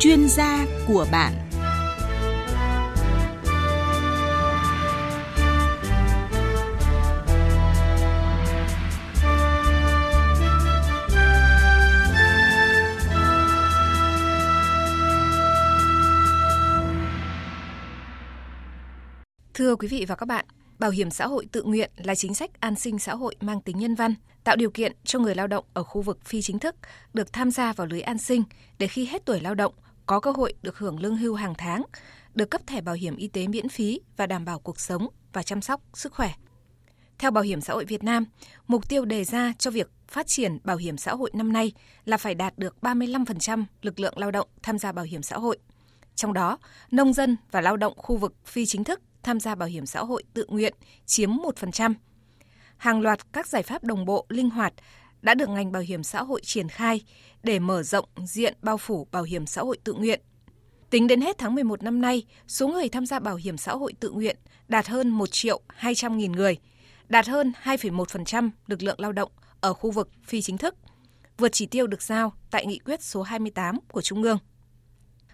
chuyên gia của bạn. Thưa quý vị và các bạn, bảo hiểm xã hội tự nguyện là chính sách an sinh xã hội mang tính nhân văn, tạo điều kiện cho người lao động ở khu vực phi chính thức được tham gia vào lưới an sinh để khi hết tuổi lao động có cơ hội được hưởng lương hưu hàng tháng, được cấp thẻ bảo hiểm y tế miễn phí và đảm bảo cuộc sống và chăm sóc sức khỏe. Theo Bảo hiểm xã hội Việt Nam, mục tiêu đề ra cho việc phát triển bảo hiểm xã hội năm nay là phải đạt được 35% lực lượng lao động tham gia bảo hiểm xã hội. Trong đó, nông dân và lao động khu vực phi chính thức tham gia bảo hiểm xã hội tự nguyện chiếm 1%. Hàng loạt các giải pháp đồng bộ linh hoạt đã được ngành bảo hiểm xã hội triển khai để mở rộng diện bao phủ bảo hiểm xã hội tự nguyện. Tính đến hết tháng 11 năm nay, số người tham gia bảo hiểm xã hội tự nguyện đạt hơn 1 triệu 200 nghìn người, đạt hơn 2,1% lực lượng lao động ở khu vực phi chính thức, vượt chỉ tiêu được giao tại nghị quyết số 28 của Trung ương.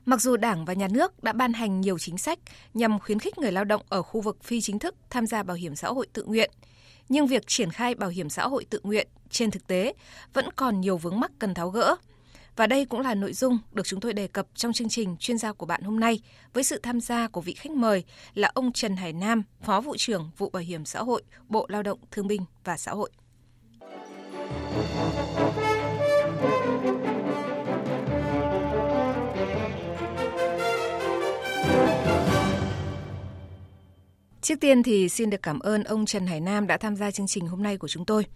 Mặc dù Đảng và Nhà nước đã ban hành nhiều chính sách nhằm khuyến khích người lao động ở khu vực phi chính thức tham gia bảo hiểm xã hội tự nguyện, nhưng việc triển khai bảo hiểm xã hội tự nguyện trên thực tế vẫn còn nhiều vướng mắc cần tháo gỡ. Và đây cũng là nội dung được chúng tôi đề cập trong chương trình chuyên gia của bạn hôm nay với sự tham gia của vị khách mời là ông Trần Hải Nam, Phó vụ trưởng vụ Bảo hiểm xã hội, Bộ Lao động Thương binh và Xã hội. Trước tiên thì xin được cảm ơn ông Trần Hải Nam đã tham gia chương trình hôm nay của chúng tôi.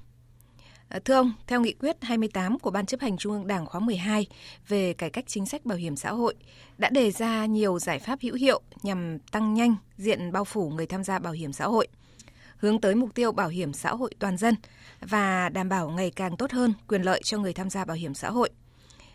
À, thưa ông, theo nghị quyết 28 của Ban chấp hành Trung ương Đảng khóa 12 về cải cách chính sách bảo hiểm xã hội đã đề ra nhiều giải pháp hữu hiệu nhằm tăng nhanh diện bao phủ người tham gia bảo hiểm xã hội, hướng tới mục tiêu bảo hiểm xã hội toàn dân và đảm bảo ngày càng tốt hơn quyền lợi cho người tham gia bảo hiểm xã hội.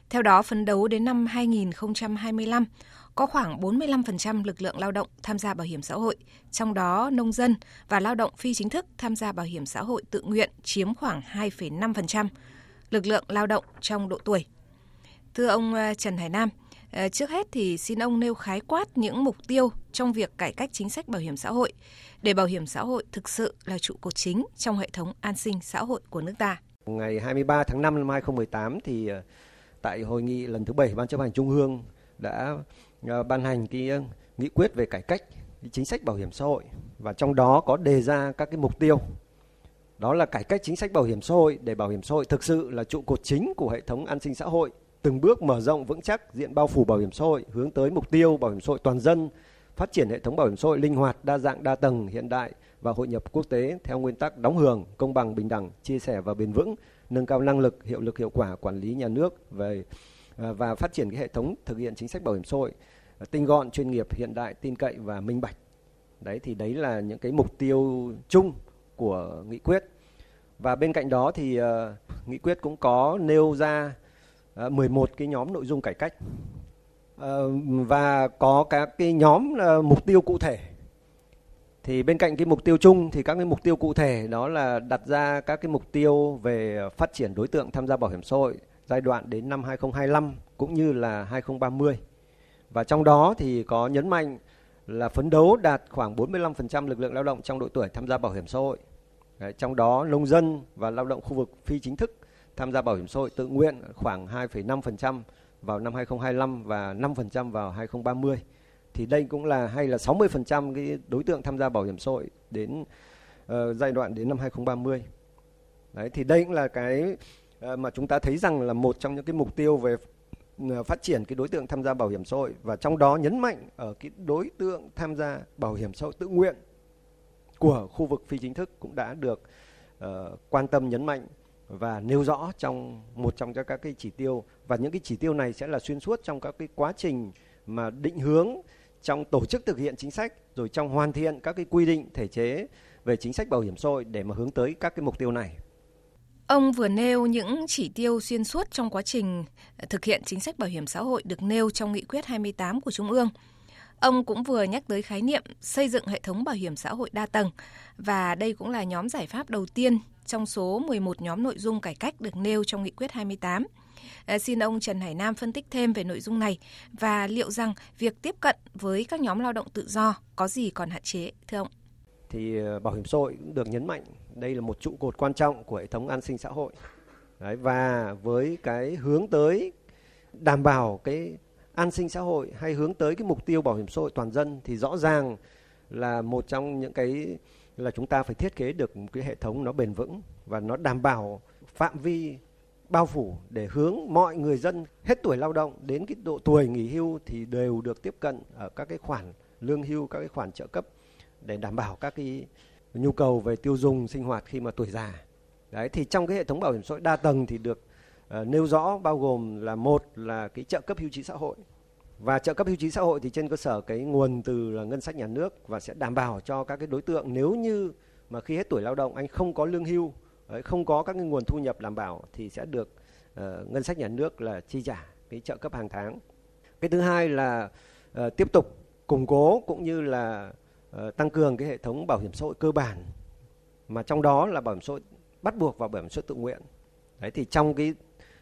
Theo đó, phấn đấu đến năm 2025, có khoảng 45% lực lượng lao động tham gia bảo hiểm xã hội, trong đó nông dân và lao động phi chính thức tham gia bảo hiểm xã hội tự nguyện chiếm khoảng 2,5% lực lượng lao động trong độ tuổi. Thưa ông ờ, Trần Hải Nam, ờ, trước hết thì xin ông nêu khái quát những mục tiêu trong việc cải cách chính sách bảo hiểm xã hội để bảo hiểm xã hội thực sự là trụ cột chính trong hệ thống an sinh xã hội của nước ta. Ngày 23 tháng 5 năm 2018 thì ờ, tại hội nghị lần thứ 7 Ban chấp hành Trung ương đã Ờ, ban hành cái ờ, nghị quyết về cải cách chính sách bảo hiểm xã hội. Và trong đó có đề ra các cái mục tiêu. Đó là cải cách chính sách bảo hiểm xã hội, để bảo hiểm xã hội thực sự là trụ cột chính của hệ thống an sinh xã hội. Từng bước mở rộng vững chắc, diện bao phủ bảo hiểm xã hội, hướng tới mục tiêu bảo hiểm xã hội toàn dân, phát triển hệ thống bảo hiểm xã hội linh hoạt, đa dạng, đa tầng, hiện đại và hội nhập quốc tế theo nguyên tắc đóng hưởng, công bằng, bình đẳng, chia sẻ và bền vững, nâng cao năng lực, hiệu lực, hiệu quả quản lý nhà nước về ờ, và phát triển cái hệ thống thực hiện chính sách bảo hiểm xã hội tinh gọn chuyên nghiệp hiện đại tin cậy và minh bạch. Đấy thì đấy là những cái mục tiêu chung của nghị quyết. Và bên cạnh đó thì uh, nghị quyết cũng có nêu ra ờ, uh, 11 cái nhóm nội dung cải cách. Uh, và có các cái nhóm uh, mục tiêu cụ thể. Thì bên cạnh cái mục tiêu chung thì các cái mục tiêu cụ thể đó là đặt ra các cái mục tiêu về phát triển đối tượng tham gia bảo hiểm xã hội giai đoạn đến năm 2025 cũng như là 2030 và trong đó thì có nhấn mạnh là phấn đấu đạt khoảng 45% lực lượng lao động trong độ tuổi tham gia bảo hiểm xã hội. Đấy, trong đó nông dân và lao động khu vực phi chính thức tham gia bảo hiểm xã hội tự nguyện khoảng 2,5% vào năm 2025 và 5% vào 2030. Thì đây cũng là hay là 60% cái đối tượng tham gia bảo hiểm xã hội đến uh, giai đoạn đến năm 2030. Đấy thì đây cũng là cái uh, mà chúng ta thấy rằng là một trong những cái mục tiêu về phát triển cái đối tượng tham gia bảo hiểm xã hội và trong đó nhấn mạnh ở cái đối tượng tham gia bảo hiểm xã hội tự nguyện của khu vực phi chính thức cũng đã được uh, quan tâm nhấn mạnh và nêu rõ trong một trong các cái chỉ tiêu và những cái chỉ tiêu này sẽ là xuyên suốt trong các cái quá trình mà định hướng trong tổ chức thực hiện chính sách rồi trong hoàn thiện các cái quy định thể chế về chính sách bảo hiểm xã hội để mà hướng tới các cái mục tiêu này. Ông vừa nêu những chỉ tiêu xuyên suốt trong quá trình thực hiện chính sách bảo hiểm xã hội được nêu trong nghị quyết 28 của Trung ương. Ông cũng vừa nhắc tới khái niệm xây dựng hệ thống bảo hiểm xã hội đa tầng và đây cũng là nhóm giải pháp đầu tiên trong số 11 nhóm nội dung cải cách được nêu trong nghị quyết 28 À, xin ông Trần Hải Nam phân tích thêm về nội dung này và liệu rằng việc tiếp cận với các nhóm lao động tự do có gì còn hạn chế thưa ông? Thì ờ, bảo hiểm xã hội cũng được nhấn mạnh đây là một trụ cột quan trọng của hệ thống an sinh xã hội. Đấy, và với cái hướng tới đảm bảo cái an sinh xã hội hay hướng tới cái mục tiêu bảo hiểm xã hội toàn dân thì rõ ràng là một trong những cái là chúng ta phải thiết kế được một cái hệ thống nó bền vững và nó đảm bảo phạm vi bao phủ để hướng mọi người dân hết tuổi lao động đến cái độ tuổi nghỉ hưu thì đều được tiếp cận ở các cái khoản lương hưu các cái khoản trợ cấp để đảm bảo các cái nhu cầu về tiêu dùng sinh hoạt khi mà tuổi già. Đấy thì trong cái hệ thống bảo hiểm xã hội đa tầng thì được uh, nêu rõ bao gồm là một là cái trợ cấp hưu trí xã hội và trợ cấp hưu trí xã hội thì trên cơ sở cái nguồn từ là ngân sách nhà nước và sẽ đảm bảo cho các cái đối tượng nếu như mà khi hết tuổi lao động anh không có lương hưu đấy, không có các cái nguồn thu nhập đảm bảo thì sẽ được uh, ngân sách nhà nước là chi trả cái trợ cấp hàng tháng cái thứ hai là uh, tiếp tục củng cố cũng như là uh, tăng cường cái hệ thống bảo hiểm xã hội cơ bản mà trong đó là bảo hiểm xã hội bắt buộc và bảo hiểm xã hội tự nguyện. Đấy thì trong cái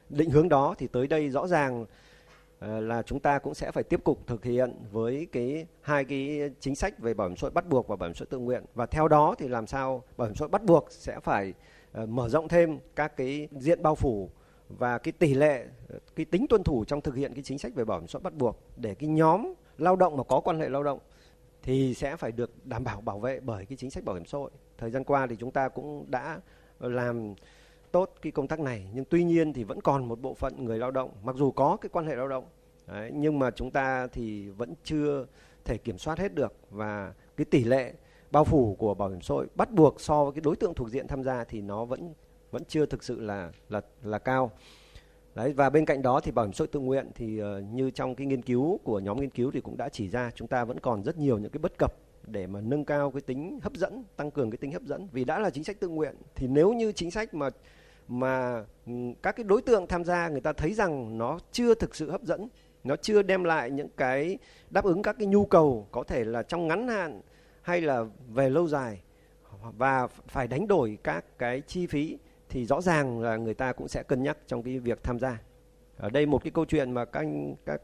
định hướng đó thì tới đây rõ ràng ờ, là chúng ta cũng sẽ phải tiếp tục thực hiện với cái hai cái chính sách về bảo hiểm xã hội bắt buộc và bảo hiểm xã hội tự nguyện. Và theo đó thì làm sao bảo hiểm xã hội bắt buộc sẽ phải uh, mở rộng thêm các cái diện bao phủ và cái tỷ lệ cái tính tuân thủ trong thực hiện cái chính sách về bảo hiểm xã hội bắt buộc để cái nhóm lao động mà có quan hệ lao động thì sẽ phải được đảm bảo bảo vệ bởi cái chính sách bảo hiểm xã hội. Thời gian qua thì chúng ta cũng đã làm tốt cái công tác này nhưng tuy nhiên thì vẫn còn một bộ phận người lao động mặc dù có cái quan hệ lao động đấy, nhưng mà chúng ta thì vẫn chưa thể kiểm soát hết được và cái tỷ lệ bao phủ của bảo hiểm xã hội bắt buộc so với cái đối tượng thuộc diện tham gia thì nó vẫn vẫn chưa thực sự là là là cao. Đấy và bên cạnh đó thì bảo hiểm xã hội tự nguyện thì uh, như trong cái nghiên cứu của nhóm nghiên cứu thì cũng đã chỉ ra chúng ta vẫn còn rất nhiều những cái bất cập để mà nâng cao cái tính hấp dẫn, tăng cường cái tính hấp dẫn. Vì đã là chính sách tự nguyện thì nếu như chính sách mà mà ừ, các cái đối tượng tham gia người ta thấy rằng nó chưa thực sự hấp dẫn nó chưa đem lại những cái đáp ứng các cái nhu cầu có thể là trong ngắn hạn hay là về lâu dài và phải đánh đổi các cái chi phí thì rõ ràng là người ta cũng sẽ cân nhắc trong cái việc tham gia. Ở đây một cái câu chuyện mà các các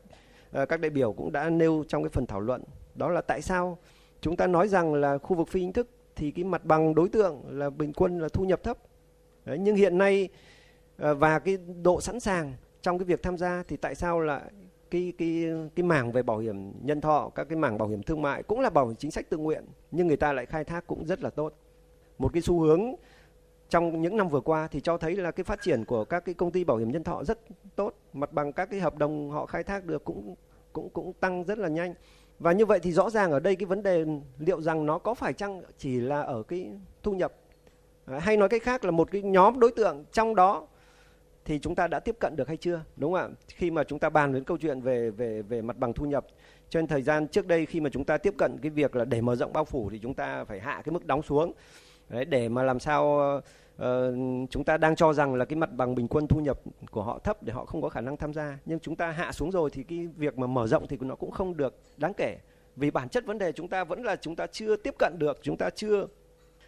ờ, các đại biểu cũng đã nêu trong cái phần thảo luận đó là tại sao chúng ta nói rằng là khu vực phi chính thức thì cái mặt bằng đối tượng là bình quân là thu nhập thấp. Đấy, nhưng hiện nay ờ, và cái độ sẵn sàng trong cái việc tham gia thì tại sao lại cái cái cái mảng về bảo hiểm nhân thọ các cái mảng bảo hiểm thương mại cũng là bảo hiểm chính sách tự nguyện nhưng người ta lại khai thác cũng rất là tốt. Một cái xu hướng trong những năm vừa qua thì cho thấy là cái phát triển của các cái công ty bảo hiểm nhân thọ rất tốt. Mặt bằng các cái hợp đồng họ khai thác được cũng cũng cũng tăng rất là nhanh. Và như vậy thì rõ ràng ở đây cái vấn đề liệu rằng nó có phải chăng chỉ là ở cái thu nhập? À, hay nói cách khác là một cái nhóm đối tượng trong đó thì chúng ta đã tiếp cận được hay chưa? Đúng không ạ? Khi mà chúng ta bàn đến câu chuyện về về về mặt bằng thu nhập, trên thời gian trước đây khi mà chúng ta tiếp cận cái việc là để mở rộng bao phủ thì chúng ta phải hạ cái mức đóng xuống. Đấy, để mà làm sao uh, chúng ta đang cho rằng là cái mặt bằng bình quân thu nhập của họ thấp để họ không có khả năng tham gia. Nhưng chúng ta hạ xuống rồi thì cái việc mà mở rộng thì nó cũng không được đáng kể. Vì bản chất vấn đề chúng ta vẫn là chúng ta chưa tiếp cận được chúng ta chưa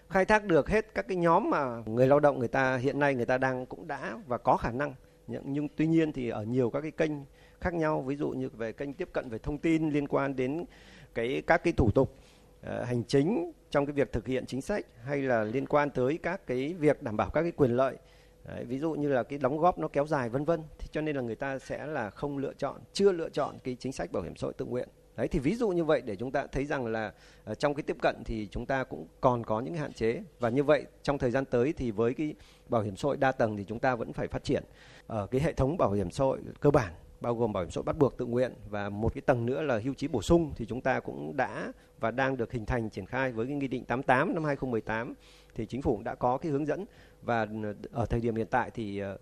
khai thác được hết các cái nhóm mà người lao động người ta hiện nay người ta đang cũng đã và có khả năng. Nhưng, nhưng tuy nhiên thì ở nhiều các cái kênh khác nhau ví dụ như về kênh tiếp cận về thông tin liên quan đến cái các cái thủ tục Ờ, hành chính trong cái việc thực hiện chính sách hay là liên quan tới các cái việc đảm bảo các cái quyền lợi. Đấy, ví dụ như là cái đóng góp nó kéo dài vân vân thì cho nên là người ta sẽ là không lựa chọn chưa lựa chọn cái chính sách bảo hiểm xã hội tự nguyện. Đấy thì ví dụ như vậy để chúng ta thấy rằng là uh, trong cái tiếp cận thì chúng ta cũng còn có những hạn chế. Và như vậy trong thời gian tới thì với cái bảo hiểm xã hội đa tầng thì chúng ta vẫn phải phát triển ở cái hệ thống bảo hiểm xã hội cơ bản bao gồm bảo hiểm xã hội bắt buộc, tự nguyện và một cái tầng nữa là hưu trí bổ sung thì chúng ta cũng đã và đang được hình thành, triển khai với cái nghị định 88 năm 2018 thì chính phủ cũng đã có cái hướng dẫn. Và ở thời điểm hiện tại thì ờ,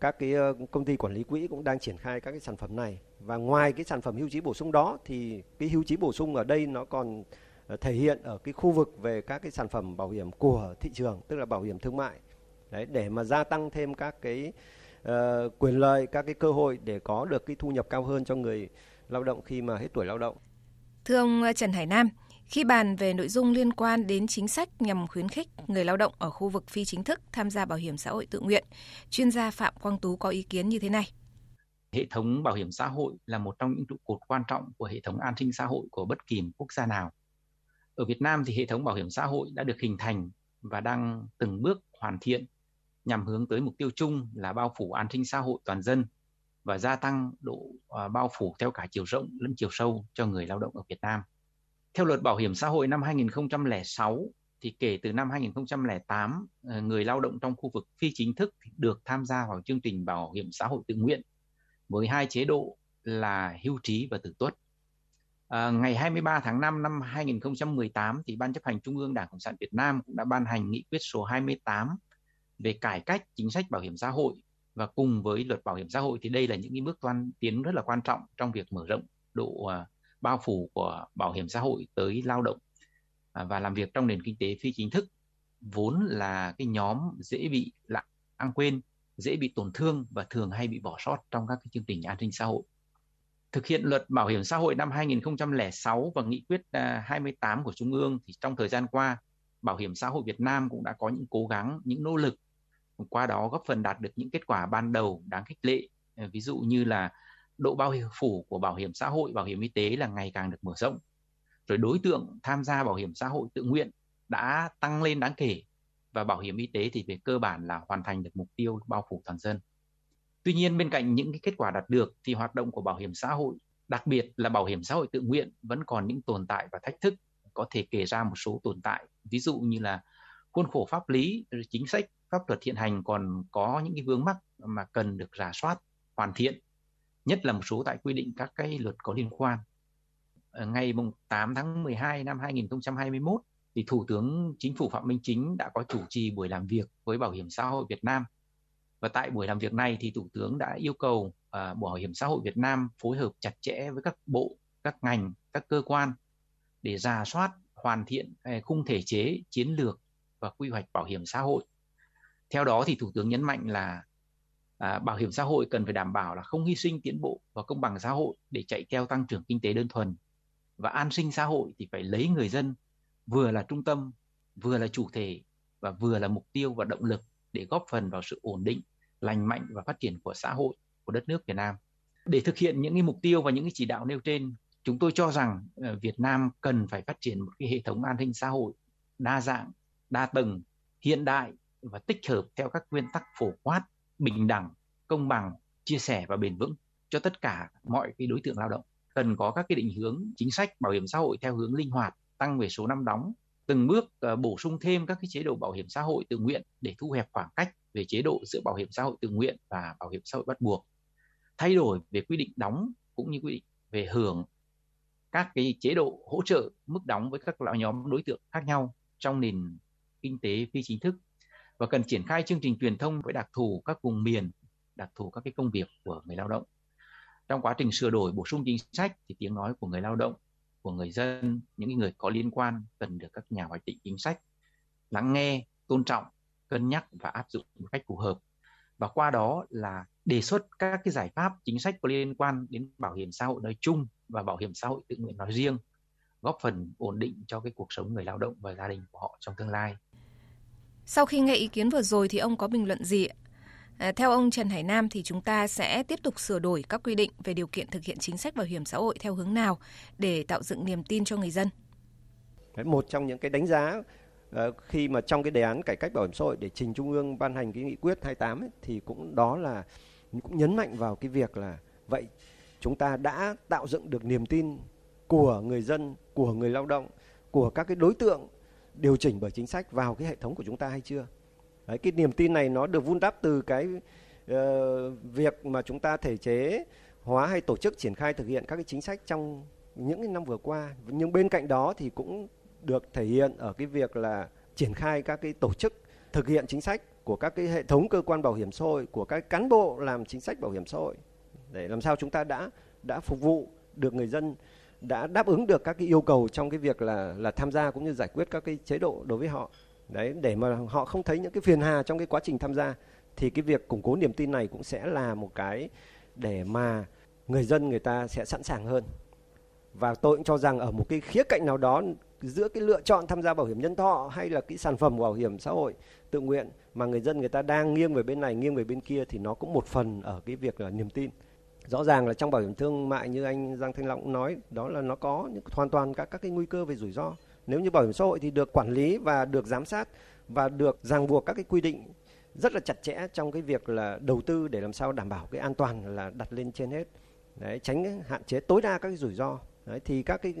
các cái ờ, công ty quản lý quỹ cũng đang triển khai các cái sản phẩm này. Và ngoài cái sản phẩm hưu trí bổ sung đó thì cái hưu trí bổ sung ở đây nó còn ờ, thể hiện ở cái khu vực về các cái sản phẩm bảo hiểm của thị trường, tức là bảo hiểm thương mại. Đấy, để mà gia tăng thêm các cái uh, quyền lợi các cái cơ hội để có được cái thu nhập cao hơn cho người lao động khi mà hết tuổi lao động thưa ông ờ, Trần Hải Nam khi bàn về nội dung liên quan đến chính sách nhằm khuyến khích người lao động ở khu vực phi chính thức tham gia bảo hiểm xã hội tự nguyện, chuyên gia Phạm Quang Tú có ý kiến như thế này. hệ thống bảo hiểm xã hội là một trong những trụ cột quan trọng của hệ thống an sinh xã hội của bất kỳ quốc gia nào. Ở Việt Nam thì hệ thống bảo hiểm xã hội đã được hình thành và đang từng bước hoàn thiện nhằm hướng tới mục tiêu chung là bao phủ an sinh xã hội toàn dân và gia tăng độ à, bao phủ theo cả chiều rộng lẫn chiều sâu cho người lao động ở Việt Nam. Theo luật bảo hiểm xã hội năm 2006 thì kể từ năm 2008 ờ, người lao động trong khu vực phi chính thức được tham gia vào chương trình bảo hiểm xã hội tự nguyện với hai chế độ là hưu trí và tử tuất. À, ngày 23 tháng 5 năm 2018 thì Ban chấp hành Trung ương Đảng Cộng sản Việt Nam cũng đã ban hành nghị quyết số 28 về cải cách chính sách bảo hiểm xã hội và cùng với luật bảo hiểm xã hội thì đây là những cái bước toan tiến rất là quan trọng trong việc mở rộng độ à, bao phủ của bảo hiểm xã hội tới lao động à, và làm việc trong nền kinh tế phi chính thức vốn là cái nhóm dễ bị lãng quên, dễ bị tổn thương và thường hay bị bỏ sót trong các cái chương trình an sinh xã hội. Thực hiện luật bảo hiểm xã hội năm 2006 và nghị quyết à, 28 của Trung ương thì trong thời gian qua, Bảo hiểm xã hội Việt Nam cũng đã có những cố gắng, những nỗ lực. Qua đó góp phần đạt được những kết quả ban đầu đáng khích lệ. Ờ, ví dụ như là độ bao phủ của bảo hiểm xã hội bảo hiểm y tế là ngày càng được mở rộng. Rồi đối tượng tham gia bảo hiểm xã hội tự nguyện đã tăng lên đáng kể và bảo hiểm y tế thì về cơ bản là hoàn thành được mục tiêu bao phủ toàn dân. Tuy nhiên bên cạnh những cái kết quả đạt được thì hoạt động của bảo hiểm xã hội đặc biệt là bảo hiểm xã hội tự nguyện vẫn còn những tồn tại và thách thức có thể kể ra một số tồn tại. Ví dụ như là khuôn khổ pháp lý chính sách pháp luật hiện hành còn có những cái vướng mắc mà cần được rà soát hoàn thiện nhất là một số tại quy định các cái luật có liên quan. Ở ngày 8 tháng 12 năm 2021 thì Thủ tướng Chính phủ Phạm Minh Chính đã có chủ trì buổi làm việc với Bảo hiểm xã hội Việt Nam. Và tại buổi làm việc này thì Thủ tướng đã yêu cầu uh, Bảo hiểm xã hội Việt Nam phối hợp chặt chẽ với các bộ, các ngành, các cơ quan để ra soát hoàn thiện à, khung thể chế, chiến lược và quy hoạch bảo hiểm xã hội. Theo đó thì thủ tướng nhấn mạnh là à, bảo hiểm xã hội cần phải đảm bảo là không hy sinh tiến bộ và công bằng xã hội để chạy theo tăng trưởng kinh tế đơn thuần. Và an sinh xã hội thì phải lấy người dân vừa là trung tâm vừa là chủ thể và vừa là mục tiêu và động lực để góp phần vào sự ổn định lành mạnh và phát triển của xã hội của đất nước Việt Nam. Để thực hiện những cái mục tiêu và những cái chỉ đạo nêu trên chúng tôi cho rằng ờ, Việt Nam cần phải phát triển một cái hệ thống an sinh xã hội đa dạng đa tầng hiện đại và tích hợp theo các nguyên tắc phổ quát, bình đẳng, công bằng, chia sẻ và bền vững cho tất cả mọi cái đối tượng lao động. Cần có các cái định hướng chính sách bảo hiểm xã hội theo hướng linh hoạt, tăng về số năm đóng, từng bước ờ, bổ sung thêm các cái chế độ bảo hiểm xã hội tự nguyện để thu hẹp khoảng cách về chế độ giữa bảo hiểm xã hội tự nguyện và bảo hiểm xã hội bắt buộc. Thay đổi về quy định đóng cũng như quy định về hưởng các cái chế độ hỗ trợ mức đóng với các loại nhóm đối tượng khác nhau trong nền kinh tế phi chính thức và cần triển khai chương trình truyền thông với đặc thù các vùng miền, đặc thù các cái công việc của người lao động. Trong quá trình sửa đổi bổ sung chính sách thì tiếng nói của người lao động, của người dân, những người có liên quan cần được các nhà hoạch định chính sách lắng nghe, tôn trọng, cân nhắc và áp dụng một cách phù hợp. Và qua đó là đề xuất các cái giải pháp chính sách có liên quan đến bảo hiểm xã hội nói chung và bảo hiểm xã hội tự nguyện nói riêng góp phần ổn định cho cái cuộc sống người lao động và gia đình của họ trong tương lai. Sau khi nghe ý kiến vừa rồi thì ông có bình luận gì À, theo ông Trần Hải Nam thì chúng ta sẽ tiếp tục sửa đổi các quy định về điều kiện thực hiện chính sách bảo hiểm xã hội theo hướng nào để tạo dựng niềm tin cho người dân. Một trong những cái đánh giá Ờ, khi mà trong cái đề án cải cách bảo hiểm xã hội để trình Trung ương ban hành cái nghị quyết 28 ấy, thì cũng đó là cũng nhấn mạnh vào cái việc là vậy chúng ta đã tạo dựng được niềm tin của người dân, của người lao động, của các cái đối tượng điều chỉnh bởi chính sách vào cái hệ thống của chúng ta hay chưa? Đấy, cái niềm tin này nó được vun đắp từ cái uh, việc mà chúng ta thể chế hóa hay tổ chức triển khai thực hiện các cái chính sách trong những cái năm vừa qua. Nhưng bên cạnh đó thì cũng được thể hiện ở cái việc là triển khai các cái tổ chức thực hiện chính sách của các cái hệ thống cơ quan bảo hiểm xã hội, của các cán bộ làm chính sách bảo hiểm xã hội. Để làm sao chúng ta đã đã phục vụ được người dân, đã đáp ứng được các cái yêu cầu trong cái việc là là tham gia cũng như giải quyết các cái chế độ đối với họ. Đấy, để mà họ không thấy những cái phiền hà trong cái quá trình tham gia, thì cái việc củng cố niềm tin này cũng sẽ là một cái để mà người dân, người ta sẽ sẵn sàng hơn. Và tôi cũng cho rằng ở một cái khía cạnh nào đó giữa cái lựa chọn tham gia bảo hiểm nhân thọ hay là cái sản phẩm bảo hiểm xã hội tự nguyện mà người dân người ta đang nghiêng về bên này, nghiêng về bên kia thì nó cũng một phần ở cái việc là niềm tin. Rõ ràng là trong bảo hiểm thương mại như anh Giang Thanh Long nói, đó là nó có những hoàn toàn các các cái nguy cơ về rủi ro. Nếu như bảo hiểm xã hội thì được quản lý và được giám sát và được ràng buộc các cái quy định rất là chặt chẽ trong cái việc là đầu tư để làm sao đảm bảo cái an toàn là đặt lên trên hết. Đấy, tránh hạn chế tối đa các cái rủi ro. Đấy, thì các cái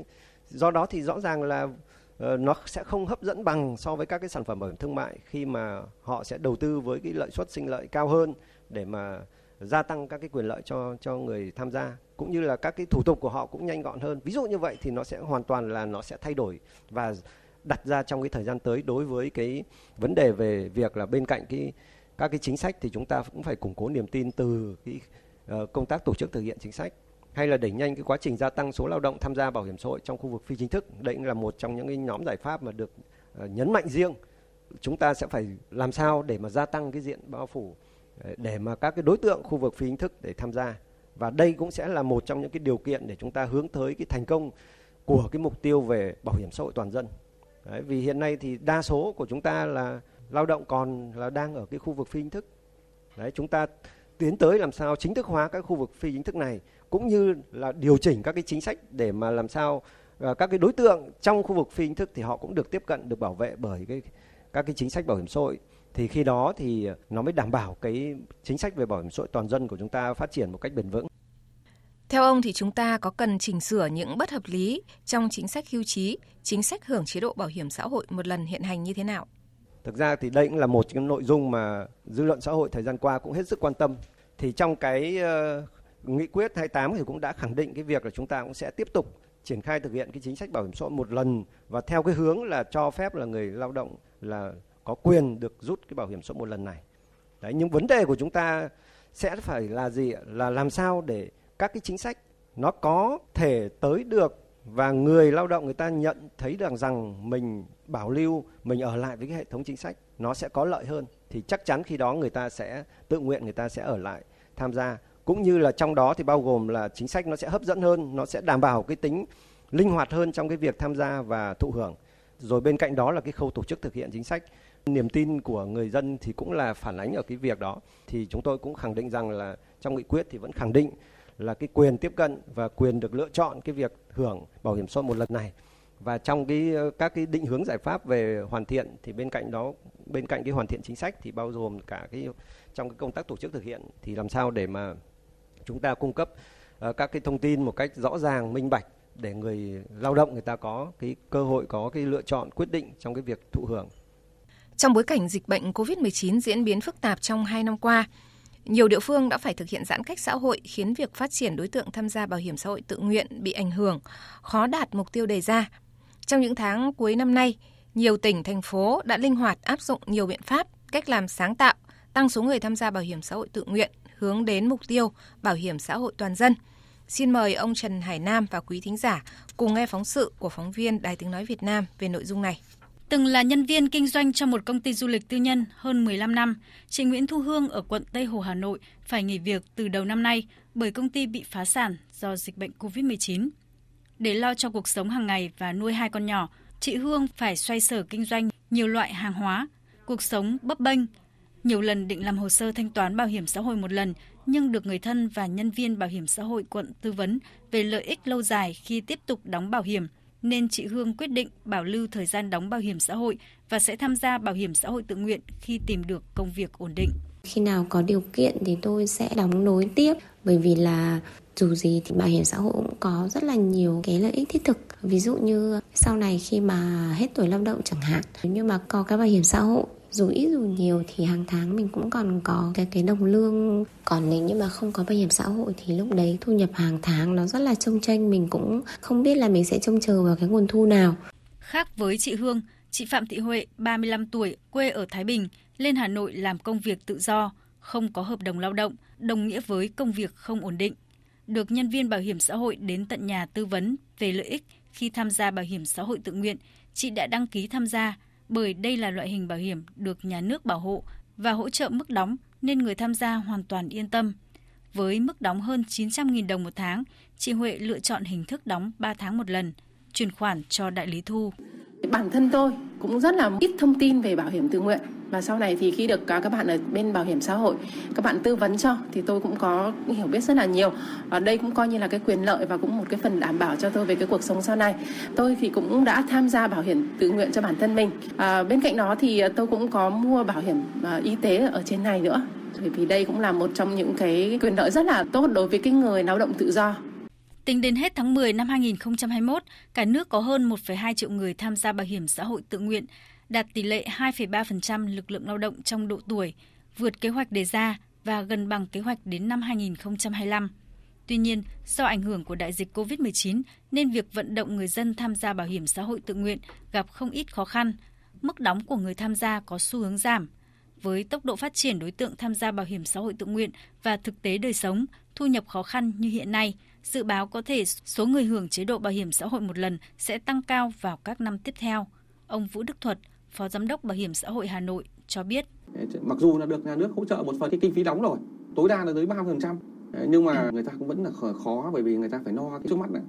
do đó thì rõ ràng là uh, nó sẽ không hấp dẫn bằng so với các cái sản phẩm bảo hiểm thương mại khi mà họ sẽ đầu tư với cái lợi suất sinh lợi cao hơn để mà gia tăng các cái quyền lợi cho cho người tham gia. Cũng như là các cái thủ tục của họ cũng nhanh gọn hơn. Ví dụ như vậy thì nó sẽ hoàn toàn là nó sẽ thay đổi và đặt ra trong cái thời gian tới đối với cái vấn đề về việc là bên cạnh cái các cái chính sách thì chúng ta cũng phải củng cố niềm tin từ cái uh, công tác tổ chức thực hiện chính sách hay là đẩy nhanh cái quá trình gia tăng số lao động tham gia bảo hiểm xã hội trong khu vực phi chính thức. Đây cũng là một trong những cái nhóm giải pháp mà được ờ, nhấn mạnh riêng. Chúng ta sẽ phải làm sao để mà gia tăng cái diện bao phủ ờ, để mà các cái đối tượng khu vực phi chính thức để tham gia. Và đây cũng sẽ là một trong những cái điều kiện để chúng ta hướng tới cái thành công của cái mục tiêu về bảo hiểm xã hội toàn dân. Đấy, vì hiện nay thì đa số của chúng ta là lao động còn là đang ở cái khu vực phi chính thức. Đấy chúng ta tiến tới làm sao chính thức hóa các khu vực phi chính thức này cũng như là điều chỉnh các cái chính sách để mà làm sao uh, các cái đối tượng trong khu vực phi chính thức thì họ cũng được tiếp cận được bảo vệ bởi cái các cái chính sách bảo hiểm xã hội thì khi đó thì nó mới đảm bảo cái chính sách về bảo hiểm xã hội toàn dân của chúng ta phát triển một cách bền vững. Theo ông thì chúng ta có cần chỉnh sửa những bất hợp lý trong chính sách hưu trí, chính sách hưởng chế độ bảo hiểm xã hội một lần hiện hành như thế nào? Thực ra thì đây cũng là một cái nội dung mà dư luận xã hội thời gian qua cũng hết sức quan tâm. Thì trong cái uh, nghị quyết 28 thì cũng đã khẳng định cái việc là chúng ta cũng sẽ tiếp tục triển khai thực hiện cái chính sách bảo hiểm xã hội một lần và theo cái hướng là cho phép là người lao động là có quyền được rút cái bảo hiểm xã hội một lần này. Đấy, nhưng vấn đề của chúng ta sẽ phải là gì? Là làm sao để các cái chính sách nó có thể tới được và người lao động người ta nhận thấy được rằng mình bảo lưu mình ở lại với cái hệ thống chính sách, nó sẽ có lợi hơn. Thì chắc chắn khi đó người ta sẽ tự nguyện, người ta sẽ ở lại tham gia. Cũng như là trong đó thì bao gồm là chính sách nó sẽ hấp dẫn hơn, nó sẽ đảm bảo cái tính linh hoạt hơn trong cái việc tham gia và thụ hưởng. Rồi bên cạnh đó là cái khâu tổ chức thực hiện chính sách. Niềm tin của người dân thì cũng là phản ánh ở cái việc đó. Thì chúng tôi cũng khẳng định rằng là trong nghị quyết thì vẫn khẳng định là cái quyền tiếp cận và quyền được lựa chọn cái việc hưởng bảo hiểm xã hội một lần này và trong cái ờ, các cái định hướng giải pháp về hoàn thiện thì bên cạnh đó bên cạnh cái hoàn thiện chính sách thì bao gồm cả cái trong cái công tác tổ chức thực hiện thì làm sao để mà chúng ta cung cấp uh, các cái thông tin một cách rõ ràng minh bạch để người lao động người ta có cái cơ hội có cái lựa chọn quyết định trong cái việc thụ hưởng. Trong bối cảnh dịch bệnh COVID-19 diễn biến phức tạp trong 2 năm qua, nhiều địa phương đã phải thực hiện giãn cách xã hội khiến việc phát triển đối tượng tham gia bảo hiểm xã hội tự nguyện bị ảnh hưởng, khó đạt mục tiêu đề ra. Trong những tháng cuối năm nay, nhiều tỉnh, thành phố đã linh hoạt áp dụng nhiều biện pháp, cách làm sáng tạo, tăng số người tham gia bảo hiểm xã hội tự nguyện, hướng đến mục tiêu bảo hiểm xã hội toàn dân. Xin mời ông Trần Hải Nam và quý thính giả cùng nghe phóng sự của phóng viên Đài Tiếng Nói Việt Nam về nội dung này. Từng là nhân viên kinh doanh trong một công ty du lịch tư nhân hơn 15 năm, chị Nguyễn Thu Hương ở quận Tây Hồ, Hà Nội phải nghỉ việc từ đầu năm nay bởi công ty bị phá sản do dịch bệnh COVID-19. Để lo cho cuộc sống hàng ngày và nuôi hai con nhỏ, chị Hương phải xoay sở kinh doanh nhiều loại hàng hóa, cuộc sống bấp bênh. Nhiều lần định làm hồ sơ thanh toán bảo hiểm xã hội một lần, nhưng được người thân và nhân viên bảo hiểm xã hội quận tư vấn về lợi ích lâu dài khi tiếp tục đóng bảo hiểm – nên chị Hương quyết định bảo lưu thời gian đóng bảo hiểm xã hội và sẽ tham gia bảo hiểm xã hội tự nguyện khi tìm được công việc ổn định. Khi nào có điều kiện thì tôi sẽ đóng nối tiếp. Bởi vì là dù gì thì bảo hiểm xã hội cũng có rất là nhiều cái lợi ích thiết thực. Ví dụ như sau này khi mà hết tuổi lao động chẳng hạn nhưng mà có cái bảo hiểm xã hội, dù ít dù nhiều thì hàng tháng mình cũng còn có cái cái đồng lương. Còn nếu như mà không có bảo hiểm xã hội thì lúc đấy thu nhập hàng tháng nó rất là trông tranh mình cũng không biết là mình sẽ trông chờ vào cái nguồn thu nào. Khác với chị Hương, chị Phạm Thị Huệ 35 tuổi, quê ở Thái Bình lên Hà Nội làm công việc tự do không có hợp đồng lao động đồng nghĩa với công việc không ổn định được nhân viên bảo hiểm xã hội đến tận nhà tư vấn về lợi ích khi tham gia bảo hiểm xã hội tự nguyện, chị đã đăng ký tham gia bởi đây là loại hình bảo hiểm được nhà nước bảo hộ và hỗ trợ mức đóng nên người tham gia hoàn toàn yên tâm. Với mức đóng hơn 900.000 đồng một tháng, chị Huệ lựa chọn hình thức đóng 3 tháng một lần. chuyển khoản cho đại lý thu. Bản thân tôi cũng rất là ít thông tin về bảo hiểm tự nguyện. Và sau này thì khi được à, các bạn ở bên bảo hiểm xã hội các bạn tư vấn cho thì tôi cũng có hiểu biết rất là nhiều. Ở đây cũng coi như là cái quyền lợi và cũng một cái phần đảm bảo cho tôi về cái cuộc sống sau này. Tôi thì cũng đã tham gia bảo hiểm tự nguyện cho bản thân mình. À, bên cạnh đó thì à, tôi cũng có mua bảo hiểm à, y tế ở trên này nữa. Bởi vì đây cũng là một trong những cái quyền lợi rất là tốt đối với cái người lao động tự do. Tính đến hết tháng 10 năm 2021, cả nước có hơn 1,2 triệu người tham gia bảo hiểm xã hội tự nguyện, đạt tỷ lệ 2,3% lực lượng lao động trong độ tuổi, vượt kế hoạch đề ra và gần bằng kế hoạch đến năm 2025. Tuy nhiên, do ảnh hưởng của đại dịch COVID-19 nên việc vận động người dân tham gia bảo hiểm xã hội tự nguyện gặp không ít khó khăn. Mức đóng của người tham gia có xu hướng giảm. Với tốc độ phát triển đối tượng tham gia bảo hiểm xã hội tự nguyện và thực tế đời sống, thu nhập khó khăn như hiện nay, dự báo có thể số người hưởng chế độ bảo hiểm xã hội một lần sẽ tăng cao vào các năm tiếp theo. Ông Vũ Đức Thuật, Phó Giám đốc Bảo hiểm xã hội Hà Nội cho biết. Mặc dù là được nhà nước hỗ trợ một phần cái kinh phí đóng rồi, tối đa là dưới 30%, nhưng mà người ta cũng vẫn là khó bởi vì người ta phải no cái trước mắt này.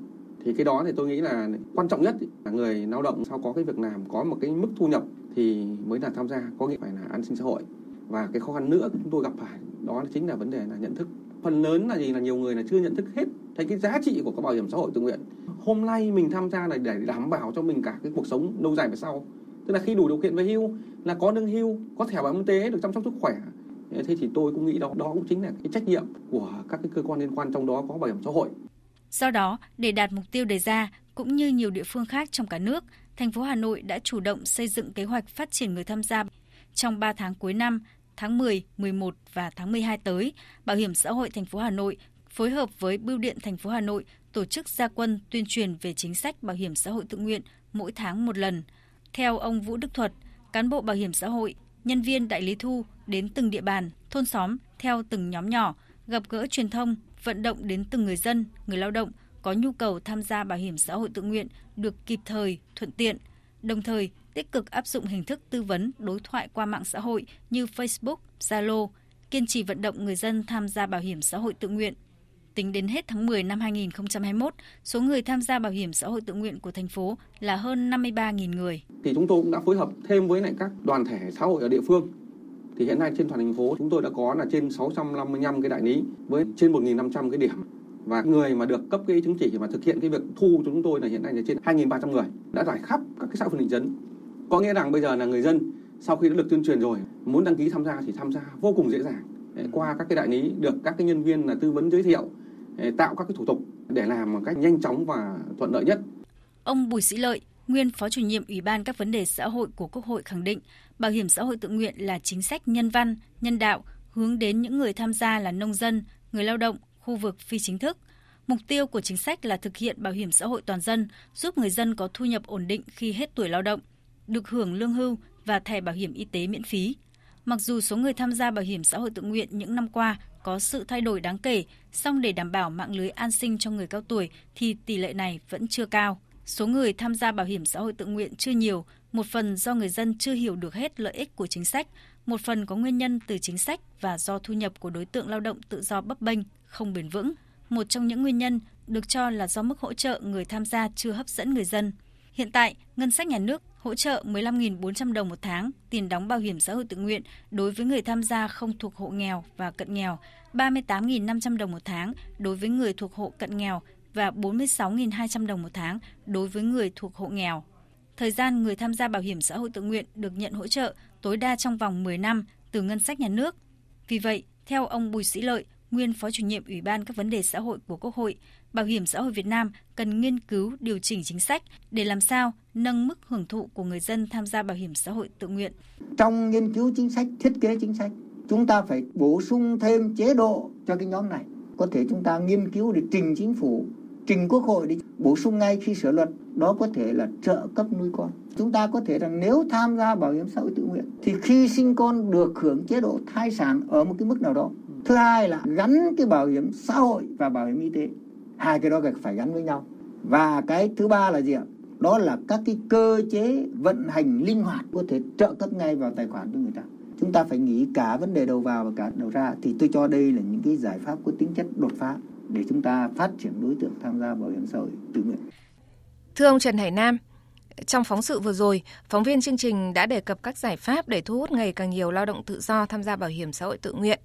Thì cái đó thì tôi nghĩ là quan trọng nhất là người lao động sau có cái việc làm có một cái mức thu nhập thì mới là tham gia, có nghĩa phải là an sinh xã hội. Và cái khó khăn nữa chúng tôi gặp phải đó chính là vấn đề là nhận thức. Phần lớn là gì là nhiều người là chưa nhận thức hết thấy cái giá trị của cái bảo hiểm xã hội tự nguyện. Hôm nay mình tham gia là để đảm bảo cho mình cả cái cuộc sống lâu dài về sau. Tức là khi đủ điều kiện về hưu là có lương hưu có thẻ bảo hiểm y tế được chăm sóc sức khỏe. Thế thì tôi cũng nghĩ đó đó cũng chính là cái trách nhiệm của các cái cơ quan liên quan trong đó có bảo hiểm xã hội. Do đó để đạt mục tiêu đề ra cũng như nhiều địa phương khác trong cả nước thành phố Hà Nội đã chủ động xây dựng kế hoạch phát triển người tham gia trong 3 tháng cuối năm tháng 10, 11 và tháng 12 tới, Bảo hiểm xã hội thành phố Hà Nội phối hợp với Bưu điện thành phố Hà Nội tổ chức gia quân tuyên truyền về chính sách bảo hiểm xã hội tự nguyện mỗi tháng một lần. Theo ông Vũ Đức Thuật, cán bộ bảo hiểm xã hội, nhân viên đại lý thu đến từng địa bàn, thôn xóm theo từng nhóm nhỏ, gặp gỡ truyền thông, vận động đến từng người dân, người lao động có nhu cầu tham gia bảo hiểm xã hội tự nguyện được kịp thời, thuận tiện, đồng thời tích cực áp dụng hình thức tư vấn đối thoại qua mạng xã hội như Facebook, Zalo, kiên trì vận động người dân tham gia bảo hiểm xã hội tự nguyện Tính đến hết tháng 10 năm 2021, số người tham gia bảo hiểm xã hội tự nguyện của thành phố là hơn 53.000 người. Thì chúng tôi cũng đã phối hợp thêm với lại các đoàn thể xã hội ở địa phương. Thì hiện nay trên toàn thành phố chúng tôi đã có là trên 655 cái đại lý với trên 1.500 cái điểm và người mà được cấp cái chứng chỉ và thực hiện cái việc thu cho chúng tôi là hiện nay là trên 2.300 người đã giải khắp các cái xã phường thị trấn. Có nghĩa rằng bây giờ là người dân sau khi đã được tuyên truyền rồi muốn đăng ký tham gia thì tham gia vô cùng dễ dàng qua các cái đại lý được các cái nhân viên là tư vấn giới thiệu tạo các cái thủ tục để làm một cách nhanh chóng và thuận lợi nhất. Ông Bùi Sĩ Lợi, nguyên Phó chủ nhiệm Ủy ban các vấn đề xã hội của Quốc hội khẳng định, bảo hiểm xã hội tự nguyện là chính sách nhân văn, nhân đạo hướng đến những người tham gia là nông dân, người lao động, khu vực phi chính thức. Mục tiêu của chính sách là thực hiện bảo hiểm xã hội toàn dân, giúp người dân có thu nhập ổn định khi hết tuổi lao động, được hưởng lương hưu và thẻ bảo hiểm y tế miễn phí. Mặc dù số người tham gia bảo hiểm xã hội tự nguyện những năm qua có sự thay đổi đáng kể, song để đảm bảo mạng lưới an sinh cho người cao tuổi thì tỷ lệ này vẫn chưa cao. Số người tham gia bảo hiểm xã hội tự nguyện chưa nhiều, một phần do người dân chưa hiểu được hết lợi ích của chính sách, một phần có nguyên nhân từ chính sách và do thu nhập của đối tượng lao động tự do bấp bênh, không bền vững. Một trong những nguyên nhân được cho là do mức hỗ trợ người tham gia chưa hấp dẫn người dân. Hiện tại, ngân sách nhà nước hỗ trợ 15.400 đồng một tháng tiền đóng bảo hiểm xã hội tự nguyện đối với người tham gia không thuộc hộ nghèo và cận nghèo, 38.500 đồng một tháng đối với người thuộc hộ cận nghèo và 46.200 đồng một tháng đối với người thuộc hộ nghèo. Thời gian người tham gia bảo hiểm xã hội tự nguyện được nhận hỗ trợ tối đa trong vòng 10 năm từ ngân sách nhà nước. Vì vậy, theo ông Bùi Sĩ Lợi, nguyên Phó chủ nhiệm Ủy ban các vấn đề xã hội của Quốc hội, Bảo hiểm xã hội Việt Nam cần nghiên cứu điều chỉnh chính sách để làm sao nâng mức hưởng thụ của người dân tham gia bảo hiểm xã hội tự nguyện. Trong nghiên cứu chính sách, thiết kế chính sách, chúng ta phải bổ sung thêm chế độ cho cái nhóm này. Có thể chúng ta nghiên cứu để trình chính phủ, trình quốc hội để bổ sung ngay khi sửa luật. Đó có thể là trợ cấp nuôi con. Chúng ta có thể rằng nếu tham gia bảo hiểm xã hội tự nguyện thì khi sinh con được hưởng chế độ thai sản ở một cái mức nào đó. Thứ hai là gắn cái bảo hiểm xã hội và bảo hiểm y tế. Hai cái đó phải gắn với nhau. Và cái thứ ba là gì ạ? Đó là các cái cơ chế vận hành linh hoạt có thể trợ cấp ngay vào tài khoản cho người ta. Chúng ta phải nghĩ cả vấn đề đầu vào và cả đầu ra. Thì tôi cho đây là những cái giải pháp có tính chất đột phá để chúng ta phát triển đối tượng tham gia bảo hiểm xã hội tự nguyện. Thưa ông Trần Hải Nam, trong phóng sự vừa rồi, phóng viên chương trình đã đề cập các giải pháp để thu hút ngày càng nhiều lao động tự do tham gia bảo hiểm xã hội tự nguyện.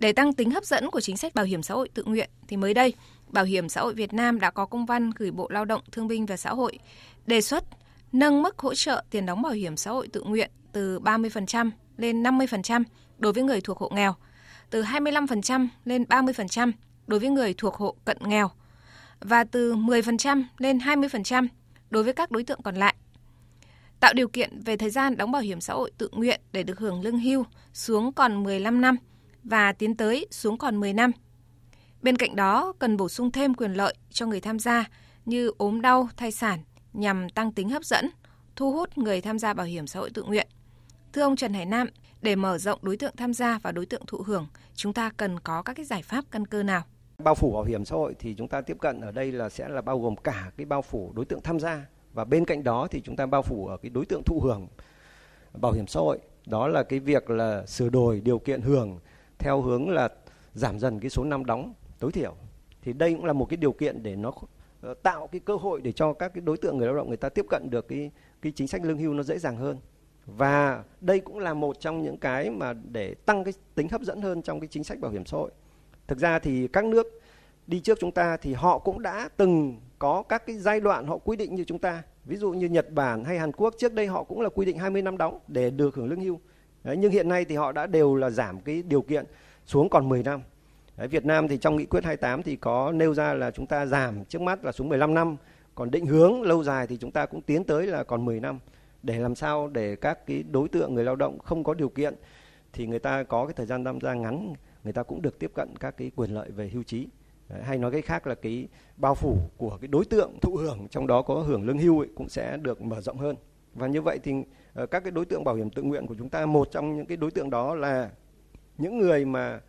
Để tăng tính hấp dẫn của chính sách bảo hiểm xã hội tự nguyện thì mới đây, Bảo hiểm xã hội Việt Nam đã có công văn gửi Bộ Lao động Thương binh và Xã hội đề xuất nâng mức hỗ trợ tiền đóng bảo hiểm xã hội tự nguyện từ 30% lên 50% đối với người thuộc hộ nghèo, từ 25% lên 30% đối với người thuộc hộ cận nghèo và từ 10% lên 20% đối với các đối tượng còn lại. Tạo điều kiện về thời gian đóng bảo hiểm xã hội tự nguyện để được hưởng lương hưu xuống còn 15 năm và tiến tới xuống còn 10 năm. Bên cạnh đó, cần bổ sung thêm quyền lợi cho người tham gia như ốm đau, thai sản nhằm tăng tính hấp dẫn, thu hút người tham gia bảo hiểm xã hội tự nguyện. Thưa ông Trần Hải Nam, để mở rộng đối tượng tham gia và đối tượng thụ hưởng, chúng ta cần có các cái giải pháp căn cơ nào? Bao phủ bảo hiểm xã hội thì chúng ta tiếp cận ở đây là sẽ là bao gồm cả cái bao phủ đối tượng tham gia và bên cạnh đó thì chúng ta bao phủ ở cái đối tượng thụ hưởng bảo hiểm xã hội. Đó là cái việc là sửa đổi điều kiện hưởng theo hướng là giảm dần cái số năm đóng tối thiểu. Thì đây cũng là một cái điều kiện để nó ờ, tạo cái cơ hội để cho các cái đối tượng người lao động người ta tiếp cận được cái cái chính sách lương hưu nó dễ dàng hơn. Và đây cũng là một trong những cái mà để tăng cái tính hấp dẫn hơn trong cái chính sách bảo hiểm xã hội. Thực ra thì các nước đi trước chúng ta thì họ cũng đã từng có các cái giai đoạn họ quy định như chúng ta. Ví dụ như Nhật Bản hay Hàn Quốc trước đây họ cũng là quy định 20 năm đóng để được hưởng lương hưu. Đấy, nhưng hiện nay thì họ đã đều là giảm cái điều kiện xuống còn 10 năm. Đấy, Việt Nam thì trong nghị quyết 28 thì có nêu ra là chúng ta giảm trước mắt là xuống 15 năm. Còn định hướng lâu dài thì chúng ta cũng tiến tới là còn 10 năm. Để làm sao để các cái đối tượng người lao động không có điều kiện thì người ta có cái thời gian tham gia ngắn người ta cũng được tiếp cận các cái quyền lợi về hưu trí. Đấy, hay nói cách khác là cái bao phủ của cái đối tượng thụ hưởng trong đó có hưởng lương hưu ấy, cũng sẽ được mở rộng hơn. Và như vậy thì Ờ, các cái đối tượng bảo hiểm tự nguyện của chúng ta một trong những cái đối tượng đó là những người mà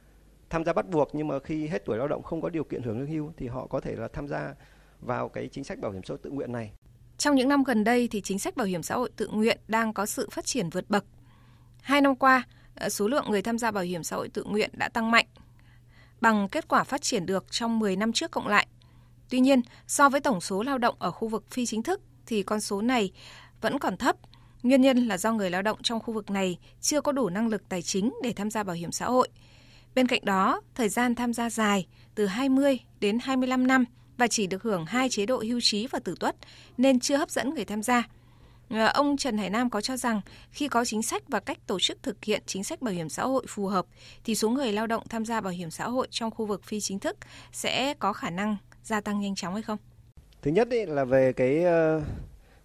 tham gia bắt buộc nhưng mà khi hết tuổi lao động không có điều kiện hưởng lương hưu thì họ có thể là tham gia vào cái chính sách bảo hiểm xã hội tự nguyện này. Trong những năm gần đây thì chính sách bảo hiểm xã hội tự nguyện đang có sự phát triển vượt bậc. Hai năm qua, ờ, số lượng người tham gia bảo hiểm xã hội tự nguyện đã tăng mạnh bằng kết quả phát triển được trong 10 năm trước cộng lại. Tuy nhiên, so với tổng số lao động ở khu vực phi chính thức thì con số này vẫn còn thấp. Nguyên nhân là do người lao động trong khu vực này chưa có đủ năng lực tài chính để tham gia bảo hiểm xã hội. Bên cạnh đó, thời gian tham gia dài từ 20 đến 25 năm và chỉ được hưởng hai chế độ hưu trí và tử tuất nên chưa hấp dẫn người tham gia. Ờ, ông Trần Hải Nam có cho rằng khi có chính sách và cách tổ chức thực hiện chính sách bảo hiểm xã hội phù hợp thì số người lao động tham gia bảo hiểm xã hội trong khu vực phi chính thức sẽ có khả năng gia tăng nhanh chóng hay không? Thứ nhất ý là về cái ờ,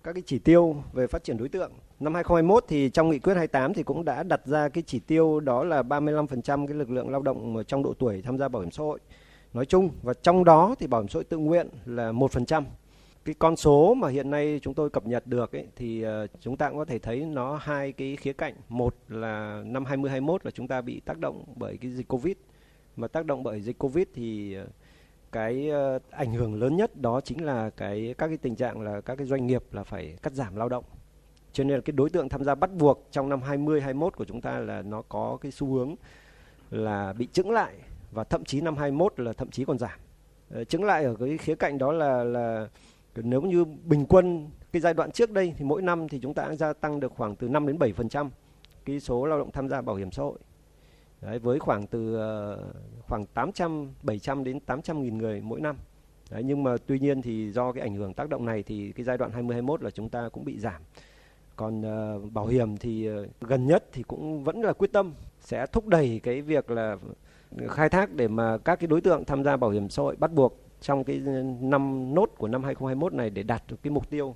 các cái chỉ tiêu về phát triển đối tượng. Năm 2021 thì trong nghị quyết 28 thì cũng đã đặt ra cái chỉ tiêu đó là 35% cái lực lượng lao động trong độ tuổi tham gia bảo hiểm xã hội nói chung. Và trong đó thì bảo hiểm xã hội tự nguyện là một phần trăm. Cái con số mà hiện nay chúng tôi cập nhật được ấy, thì ờ, chúng ta cũng có thể thấy nó hai cái khía cạnh. Một là năm 2021 là chúng ta bị tác động bởi cái dịch covid. Mà tác động bởi dịch covid thì ờ, cái ờ, ảnh hưởng lớn nhất đó chính là cái các cái tình trạng là các cái doanh nghiệp là phải cắt giảm lao động cho nên là cái đối tượng tham gia bắt buộc trong năm 20 21 của chúng ta là nó có cái xu hướng là bị chững lại và thậm chí năm 21 là thậm chí còn giảm. Ờ, chứng lại ở cái khía cạnh đó là là nếu như bình quân cái giai đoạn trước đây thì mỗi năm thì chúng ta đã gia tăng được khoảng từ 5 đến 7% cái số lao động tham gia bảo hiểm xã hội. Đấy, với khoảng từ uh, khoảng 800 700 đến 800 nghìn người mỗi năm. Đấy, nhưng mà tuy nhiên thì do cái ảnh hưởng tác động này thì cái giai đoạn 2021 là chúng ta cũng bị giảm. Còn uh, bảo hiểm thì uh, gần nhất thì cũng vẫn là quyết tâm sẽ thúc đẩy cái việc là khai thác để mà các cái đối tượng tham gia bảo hiểm xã hội bắt buộc trong cái ờ, năm nốt của năm 2021 này để đạt được cái mục tiêu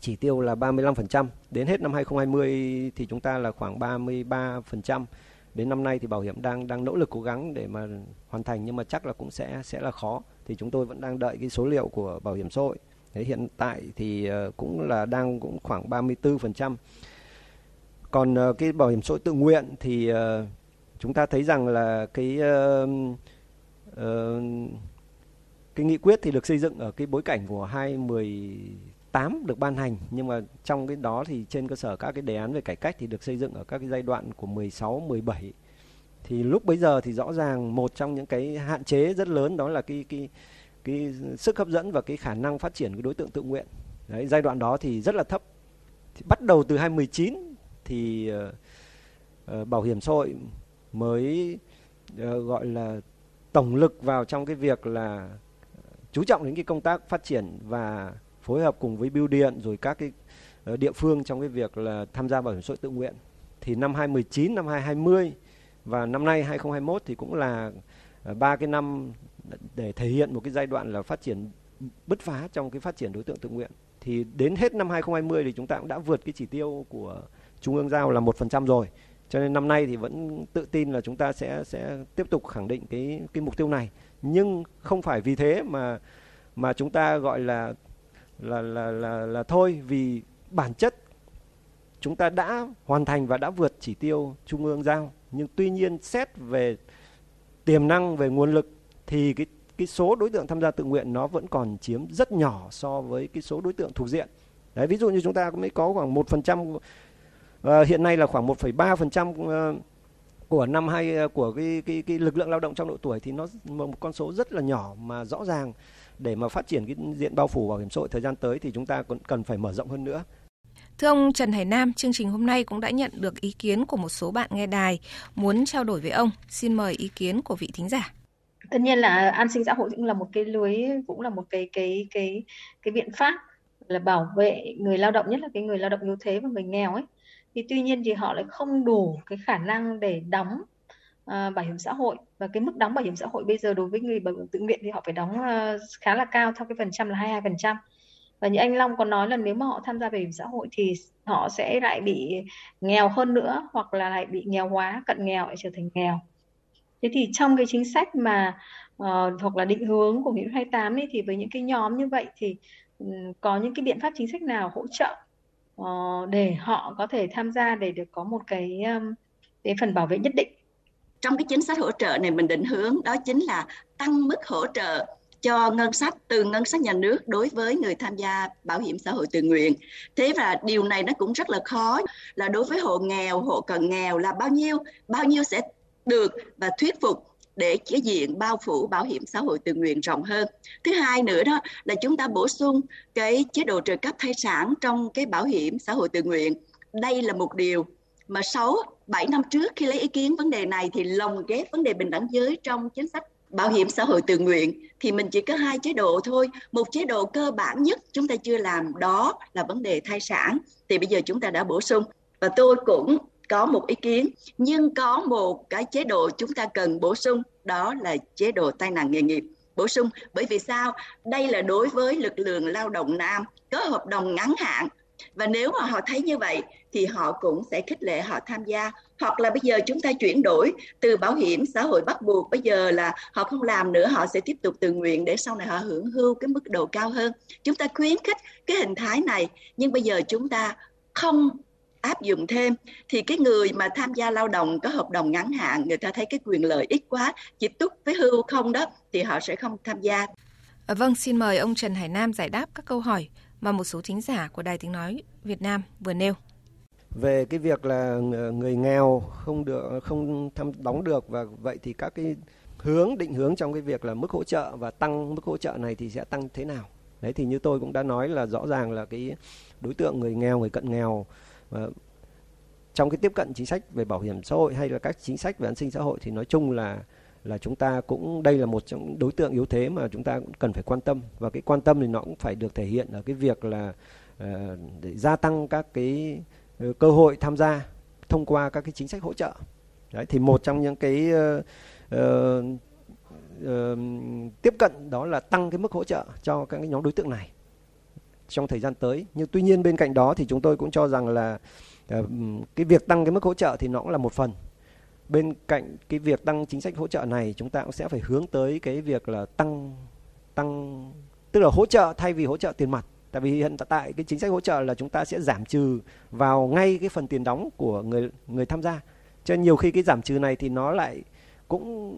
chỉ tiêu là 35%, đến hết năm 2020 thì chúng ta là khoảng 33%. Đến năm nay thì bảo hiểm đang đang nỗ lực cố gắng để mà hoàn thành nhưng mà chắc là cũng sẽ sẽ là khó. Thì chúng tôi vẫn đang đợi cái số liệu của bảo hiểm xã hội. Thế hiện tại thì ờ, cũng là đang cũng khoảng 34%. Còn ờ, cái bảo hiểm xã hội tự nguyện thì ờ, chúng ta thấy rằng là cái uh, uh, cái nghị quyết thì được xây dựng ở cái bối cảnh của 2018 được ban hành nhưng mà trong cái đó thì trên cơ sở các cái đề án về cải cách thì được xây dựng ở các cái giai đoạn của 16, 17 thì lúc bấy giờ thì rõ ràng một trong những cái hạn chế rất lớn đó là cái cái cái sức hấp dẫn và cái khả năng phát triển cái đối tượng tự nguyện. Đấy giai đoạn đó thì rất là thấp. Thì bắt đầu từ 2019 thì uh, uh, bảo hiểm xã hội mới uh, gọi là tổng lực vào trong cái việc là chú trọng đến cái công tác phát triển và phối hợp cùng với bưu điện rồi các cái địa phương trong cái việc là tham gia bảo hiểm xã hội tự nguyện. Thì năm 2019 năm 2020 và năm nay 2021 thì cũng là ba cái năm để thể hiện một cái giai đoạn là phát triển bứt phá trong cái phát triển đối tượng tự nguyện. Thì đến hết năm 2020 thì chúng ta cũng đã vượt cái chỉ tiêu của trung ương giao là một phần trăm rồi. Cho nên năm nay thì vẫn tự tin là chúng ta sẽ sẽ tiếp tục khẳng định cái cái mục tiêu này. Nhưng không phải vì thế mà mà chúng ta gọi là là là là là thôi, vì bản chất chúng ta đã hoàn thành và đã vượt chỉ tiêu trung ương giao. Nhưng tuy nhiên xét về tiềm năng, về nguồn lực thì cái cái số đối tượng tham gia tự nguyện nó vẫn còn chiếm rất nhỏ so với cái số đối tượng thuộc diện. Đấy, ví dụ như chúng ta mới có khoảng một phần trăm ờ, hiện nay là khoảng 1,3 phần trăm ờ, của năm hai ờ, của cái cái cái lực lượng lao động trong độ tuổi thì nó một con số rất là nhỏ mà rõ ràng để mà phát triển cái diện bao phủ bảo hiểm xã hội thời gian tới thì chúng ta cũng cần phải mở rộng hơn nữa. Thưa ông Trần Hải Nam, chương trình hôm nay cũng đã nhận được ý kiến của một số bạn nghe đài muốn trao đổi với ông. Xin mời ý kiến của vị thính giả tất nhiên là an sinh xã hội cũng là một cái lưới cũng là một cái cái cái cái biện pháp là bảo vệ người lao động nhất là cái người lao động yếu thế và người nghèo ấy. Thì tuy nhiên thì họ lại không đủ cái khả năng để đóng uh, bảo hiểm xã hội. Và cái mức đóng bảo hiểm xã hội bây giờ đối với người bảo hiểm tự nguyện thì họ phải đóng uh, khá là cao theo cái phần trăm là 22 phần trăm. Và như anh Long còn nói là nếu mà họ tham gia bảo hiểm xã hội thì họ sẽ lại bị nghèo hơn nữa hoặc là lại bị nghèo hóa cận nghèo lại trở thành nghèo thế thì trong cái chính sách mà ờ, uh, hoặc là định hướng của nghị quyết 28 ấy thì với những cái nhóm như vậy thì um, có những cái biện pháp chính sách nào hỗ trợ uh, để họ có thể tham gia để được có một cái um, cái phần bảo vệ nhất định trong cái chính sách hỗ trợ này mình định hướng đó chính là tăng mức hỗ trợ cho ngân sách từ ngân sách nhà nước đối với người tham gia bảo hiểm xã hội tự nguyện. Thế và điều này nó cũng rất là khó là đối với hộ nghèo, hộ cận nghèo là bao nhiêu, bao nhiêu sẽ được và thuyết phục để cái diện bao phủ bảo hiểm xã hội tự nguyện rộng hơn. Thứ hai nữa đó là chúng ta bổ sung cái chế độ trợ cấp thai sản trong cái bảo hiểm xã hội tự nguyện. Đây là một điều mà 6 7 năm trước khi lấy ý kiến vấn đề này thì lồng ghép vấn đề bình đẳng giới trong chính sách bảo hiểm xã hội tự nguyện thì mình chỉ có hai chế độ thôi một chế độ cơ bản nhất chúng ta chưa làm đó là vấn đề thai sản thì bây giờ chúng ta đã bổ sung và tôi cũng có một ý kiến, nhưng có một cái chế độ chúng ta cần bổ sung, đó là chế độ tai nạn nghề nghiệp. Bổ sung, bởi vì sao? Đây là đối với lực lượng lao động nam, có hợp đồng ngắn hạn. Và nếu mà họ thấy như vậy, thì họ cũng sẽ khích lệ họ tham gia. Hoặc là bây giờ chúng ta chuyển đổi từ bảo hiểm xã hội bắt buộc, bây giờ là họ không làm nữa, họ sẽ tiếp tục tự nguyện để sau này họ hưởng hưu cái mức độ cao hơn. Chúng ta khuyến khích cái hình thái này, nhưng bây giờ chúng ta không áp dụng thêm thì cái người mà tham gia lao động có hợp đồng ngắn hạn người ta thấy cái quyền lợi ít quá chỉ túc với hưu không đó thì họ sẽ không tham gia. À, vâng, xin mời ông Trần Hải Nam giải đáp các câu hỏi mà một số thính giả của Đài Tiếng Nói Việt Nam vừa nêu. Về cái việc là người nghèo không được không tham đóng được và vậy thì các cái hướng định hướng trong cái việc là mức hỗ trợ và tăng mức hỗ trợ này thì sẽ tăng thế nào? Đấy thì như tôi cũng đã nói là rõ ràng là cái đối tượng người nghèo, người cận nghèo và trong cái tiếp cận chính sách về bảo hiểm xã hội hay là các chính sách về an sinh xã hội thì nói chung là là chúng ta cũng đây là một trong đối tượng yếu thế mà chúng ta cũng cần phải quan tâm. Và cái quan tâm thì nó cũng phải được thể hiện ở cái việc là uh, để gia tăng các cái uh, cơ hội tham gia thông qua các cái chính sách hỗ trợ. Đấy thì một trong những cái uh, uh, uh, tiếp cận đó là tăng cái mức hỗ trợ cho các cái nhóm đối tượng này trong thời gian tới. Nhưng tuy nhiên bên cạnh đó thì chúng tôi cũng cho rằng là ờ, cái việc tăng cái mức hỗ trợ thì nó cũng là một phần. Bên cạnh cái việc tăng chính sách hỗ trợ này, chúng ta cũng sẽ phải hướng tới cái việc là tăng tăng, tức là hỗ trợ thay vì hỗ trợ tiền mặt. Tại vì hiện tại cái chính sách hỗ trợ là chúng ta sẽ giảm trừ vào ngay cái phần tiền đóng của người người tham gia. Cho nên nhiều khi cái giảm trừ này thì nó lại cũng,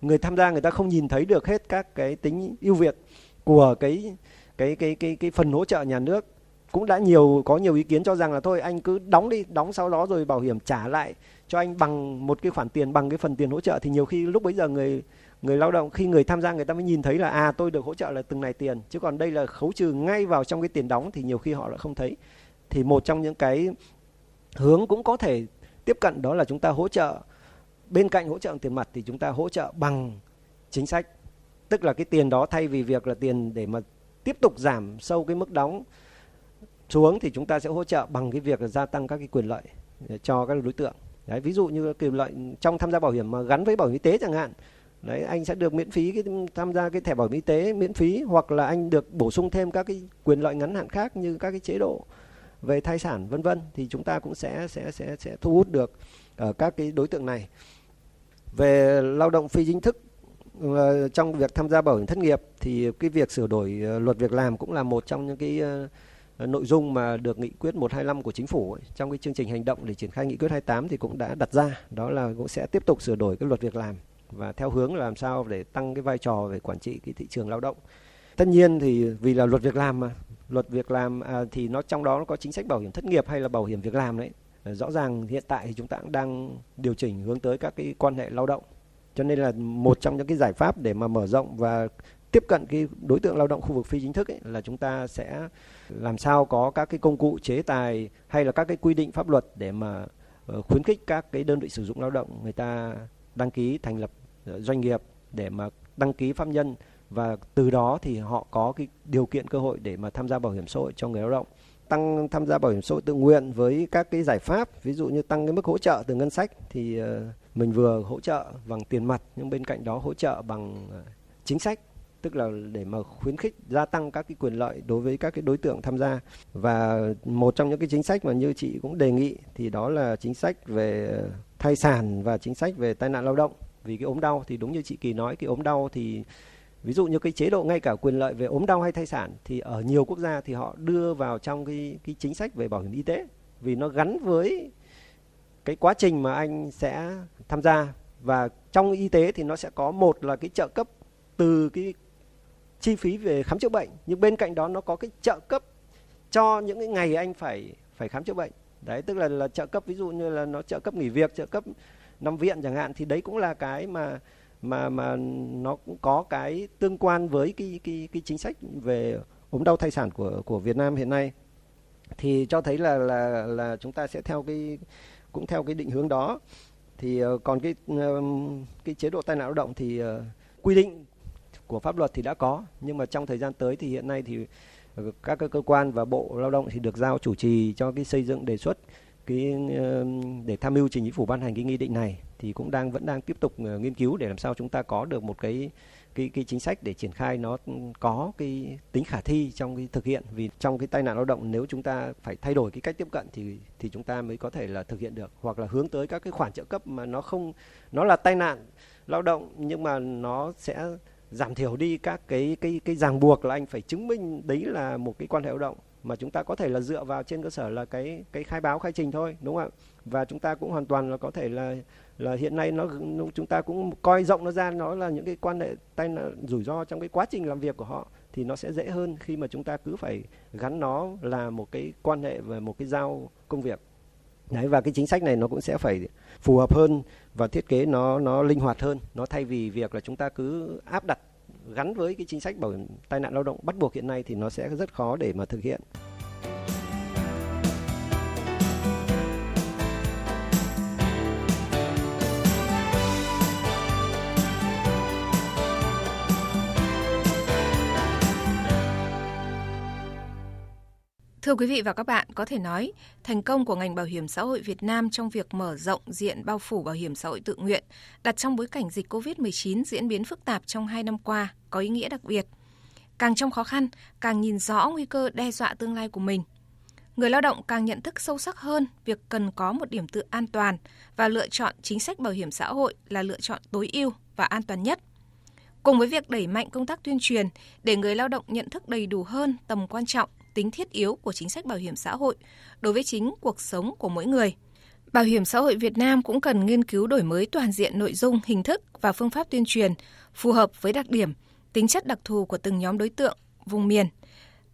người tham gia người ta không nhìn thấy được hết các cái tính ưu việt của cái cái cái cái cái phần hỗ trợ nhà nước cũng đã nhiều, có nhiều ý kiến cho rằng là thôi, anh cứ đóng đi, đóng sau đó rồi bảo hiểm trả lại cho anh bằng một cái khoản tiền, bằng cái phần tiền hỗ trợ. Thì nhiều khi lúc bấy giờ người người lao động, khi người tham gia người ta mới nhìn thấy là à tôi được hỗ trợ là từng này tiền, chứ còn đây là khấu trừ ngay vào trong cái tiền đóng thì nhiều khi họ lại không thấy. Thì một trong những cái hướng cũng có thể tiếp cận đó là chúng ta hỗ trợ, bên cạnh hỗ trợ tiền mặt thì chúng ta hỗ trợ bằng chính sách. Tức là cái tiền đó thay vì việc là tiền để mà tiếp tục giảm sâu cái mức đóng xuống thì chúng ta sẽ hỗ trợ bằng cái việc là gia tăng các cái quyền lợi ờ, cho các đối tượng. Đấy, ví dụ như quyền lợi trong tham gia bảo hiểm mà gắn với bảo hiểm y tế chẳng hạn, đấy, anh sẽ được miễn phí cái tham gia cái thẻ bảo hiểm y tế miễn phí, hoặc là anh được bổ sung thêm các cái quyền lợi ngắn hạn khác như các cái chế độ về thai sản, vân vân, thì chúng ta cũng sẽ sẽ sẽ sẽ thu hút được ở các cái đối tượng này. Về lao động phi chính thức trong việc tham gia bảo hiểm thất nghiệp thì cái việc sửa đổi ờ, luật việc làm cũng là một trong những cái ờ, ờ, nội dung mà được nghị quyết 125 của chính phủ ấy, trong cái chương trình hành động để triển khai nghị quyết 28 thì cũng đã đặt ra đó là cũng sẽ tiếp tục sửa đổi cái luật việc làm và theo hướng là làm sao để tăng cái vai trò về quản trị cái thị trường lao động. Tất nhiên thì vì là luật việc làm mà luật việc làm à, thì nó trong đó nó có chính sách bảo hiểm thất nghiệp hay là bảo hiểm việc làm đấy. Rõ ràng hiện tại thì chúng ta cũng đang điều chỉnh hướng tới các cái quan hệ lao động cho nên là một trong những cái giải pháp để mà mở rộng và tiếp cận cái đối tượng lao động khu vực phi chính thức ấy, là chúng ta sẽ làm sao có các cái công cụ chế tài hay là các cái quy định pháp luật để mà ờ, khuyến khích các cái đơn vị sử dụng lao động người ta đăng ký thành lập ờ, doanh nghiệp để mà đăng ký pháp nhân và từ đó thì họ có cái điều kiện cơ hội để mà tham gia bảo hiểm xã hội cho người lao động. Tăng tham gia bảo hiểm xã hội tự nguyện với các cái giải pháp ví dụ như tăng cái mức hỗ trợ từ ngân sách thì ờ, mình vừa hỗ trợ bằng tiền mặt, nhưng bên cạnh đó hỗ trợ bằng ờ, chính sách, tức là để mà khuyến khích gia tăng các cái quyền lợi đối với các cái đối tượng tham gia. Và một trong những cái chính sách mà như chị cũng đề nghị thì đó là chính sách về ờ, thai sản và chính sách về tai nạn lao động. Vì cái ốm đau thì đúng như chị Kỳ nói, cái ốm đau thì, ví dụ như cái chế độ ngay cả quyền lợi về ốm đau hay thai sản thì ở nhiều quốc gia thì họ đưa vào trong cái cái chính sách về bảo hiểm y tế. Vì nó gắn với cái quá trình mà anh sẽ tham gia. Và trong y tế thì nó sẽ có một là cái trợ cấp từ cái chi phí về khám chữa bệnh. Nhưng bên cạnh đó nó có cái trợ cấp cho những cái ngày anh phải phải khám chữa bệnh. Đấy, tức là là trợ cấp, ví dụ như là nó trợ cấp nghỉ việc, trợ cấp nằm viện chẳng hạn, thì đấy cũng là cái mà mà mà nó cũng có cái tương quan với cái cái cái chính sách về ốm đau thai sản của của Việt Nam hiện nay. Thì cho thấy là là là chúng ta sẽ theo cái cũng theo cái định hướng đó. Thì ờ, còn cái ờ, cái chế độ tai nạn lao động thì ờ, quy định của pháp luật thì đã có. Nhưng mà trong thời gian tới thì hiện nay thì các cơ quan và bộ lao động thì được giao chủ trì cho cái xây dựng, đề xuất cái để tham mưu trình chính phủ ban hành cái nghị định này. Thì cũng đang, vẫn đang tiếp tục nghiên cứu để làm sao chúng ta có được một cái cái cái chính sách để triển khai nó có cái tính khả thi trong cái thực hiện. Vì trong cái tai nạn lao động, nếu chúng ta phải thay đổi cái cách tiếp cận thì thì chúng ta mới có thể là thực hiện được, hoặc là hướng tới các cái khoản trợ cấp mà nó không, nó là tai nạn lao động, nhưng mà nó sẽ giảm thiểu đi các cái cái cái ràng buộc là anh phải chứng minh đấy là một cái quan hệ lao động mà chúng ta có thể là dựa vào trên cơ sở là cái cái khai báo, khai trình thôi, đúng không ạ? Và chúng ta cũng hoàn toàn là có thể là là hiện nay nó chúng ta cũng coi rộng nó ra, nó là những cái quan hệ tai nạn rủi ro trong cái quá trình làm việc của họ, thì nó sẽ dễ hơn khi mà chúng ta cứ phải gắn nó là một cái quan hệ về một cái giao công việc. Đấy, và cái chính sách này nó cũng sẽ phải phù hợp hơn và thiết kế nó nó linh hoạt hơn. Nó thay vì việc là chúng ta cứ áp đặt gắn với cái chính sách bảo hiểm tai nạn lao động bắt buộc hiện nay thì nó sẽ rất khó để mà thực hiện. Thưa quý vị và các bạn, có thể nói, thành công của ngành bảo hiểm xã hội Việt Nam trong việc mở rộng diện bao phủ bảo hiểm xã hội tự nguyện đặt trong bối cảnh dịch COVID-19 diễn biến phức tạp trong hai năm qua có ý nghĩa đặc biệt. Càng trong khó khăn, càng nhìn rõ nguy cơ đe dọa tương lai của mình. Người lao động càng nhận thức sâu sắc hơn việc cần có một điểm tựa an toàn và lựa chọn chính sách bảo hiểm xã hội là lựa chọn tối ưu và an toàn nhất. Cùng với việc đẩy mạnh công tác tuyên truyền để người lao động nhận thức đầy đủ hơn tầm quan trọng tính thiết yếu của chính sách bảo hiểm xã hội đối với chính cuộc sống của mỗi người. Bảo hiểm xã hội Việt Nam cũng cần nghiên cứu đổi mới toàn diện nội dung, hình thức và phương pháp tuyên truyền phù hợp với đặc điểm, tính chất đặc thù của từng nhóm đối tượng, vùng miền,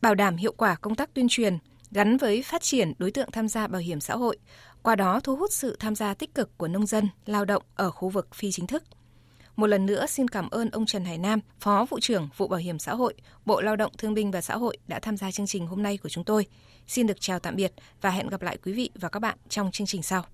bảo đảm hiệu quả công tác tuyên truyền gắn với phát triển đối tượng tham gia bảo hiểm xã hội, qua đó thu hút sự tham gia tích cực của nông dân, lao động ở khu vực phi chính thức. Một lần nữa xin cảm ơn ông Trần Hải Nam, Phó vụ trưởng vụ Bảo hiểm xã hội, Bộ Lao động Thương binh và Xã hội đã tham gia chương trình hôm nay của chúng tôi. Xin được chào tạm biệt và hẹn gặp lại quý vị và các bạn trong chương trình sau.